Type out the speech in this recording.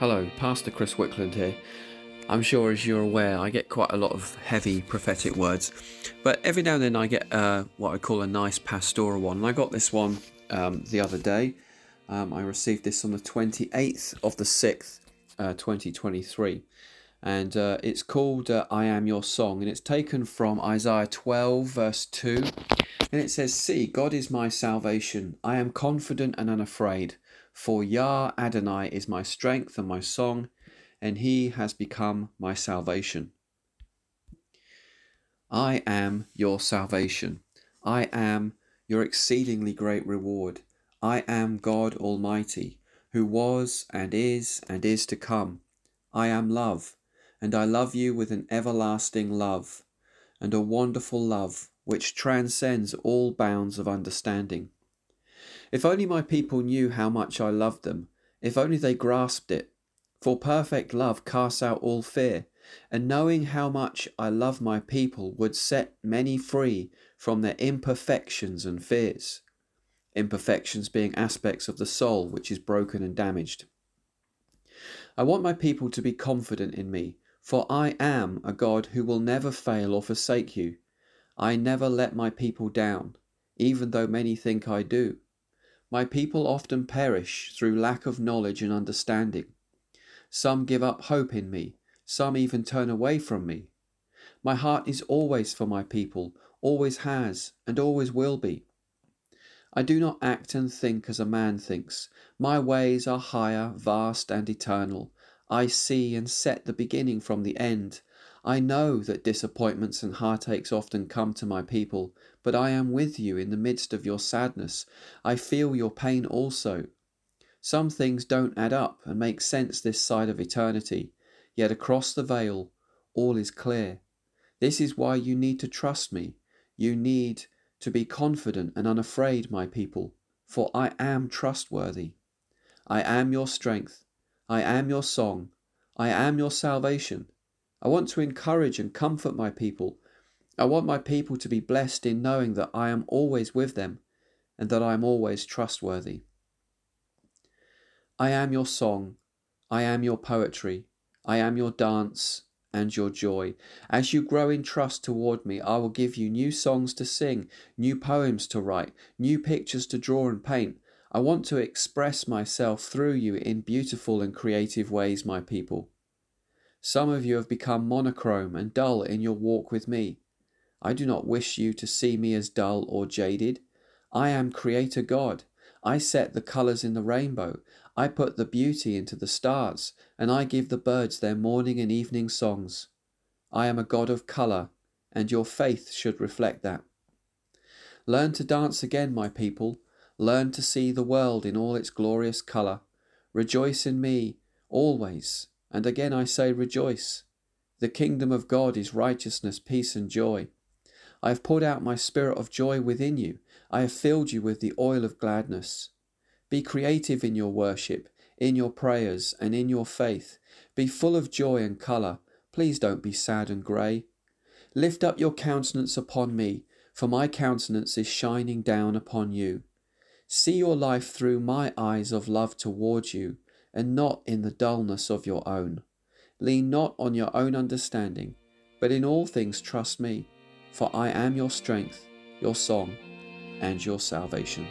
Hello, Pastor Chris Wickland here. I'm sure, as you're aware, I get quite a lot of heavy prophetic words, but every now and then I get uh, what I call a nice pastoral one. And I got this one um, the other day. Um, I received this on the 28th of the 6th, uh, 2023, and uh, it's called uh, I Am Your Song, and it's taken from Isaiah 12, verse 2. And it says, See, God is my salvation. I am confident and unafraid. For Yah Adonai is my strength and my song, and he has become my salvation. I am your salvation. I am your exceedingly great reward. I am God Almighty, who was and is and is to come. I am love, and I love you with an everlasting love, and a wonderful love which transcends all bounds of understanding. If only my people knew how much I loved them, if only they grasped it. For perfect love casts out all fear, and knowing how much I love my people would set many free from their imperfections and fears. Imperfections being aspects of the soul which is broken and damaged. I want my people to be confident in me, for I am a God who will never fail or forsake you. I never let my people down, even though many think I do. My people often perish through lack of knowledge and understanding. Some give up hope in me, some even turn away from me. My heart is always for my people, always has, and always will be. I do not act and think as a man thinks. My ways are higher, vast, and eternal. I see and set the beginning from the end. I know that disappointments and heartaches often come to my people, but I am with you in the midst of your sadness. I feel your pain also. Some things don't add up and make sense this side of eternity, yet across the veil, all is clear. This is why you need to trust me. You need to be confident and unafraid, my people, for I am trustworthy. I am your strength. I am your song. I am your salvation. I want to encourage and comfort my people. I want my people to be blessed in knowing that I am always with them and that I am always trustworthy. I am your song. I am your poetry. I am your dance and your joy. As you grow in trust toward me, I will give you new songs to sing, new poems to write, new pictures to draw and paint. I want to express myself through you in beautiful and creative ways, my people. Some of you have become monochrome and dull in your walk with me. I do not wish you to see me as dull or jaded. I am Creator God. I set the colours in the rainbow. I put the beauty into the stars, and I give the birds their morning and evening songs. I am a God of colour, and your faith should reflect that. Learn to dance again, my people. Learn to see the world in all its glorious colour. Rejoice in me always and again I say, rejoice. The kingdom of God is righteousness, peace, and joy. I have poured out my spirit of joy within you. I have filled you with the oil of gladness. Be creative in your worship, in your prayers, and in your faith. Be full of joy and colour. Please don't be sad and grey. Lift up your countenance upon me, for my countenance is shining down upon you. See your life through my eyes of love towards you, and not in the dullness of your own. Lean not on your own understanding, but in all things trust me, for I am your strength, your song, and your salvation.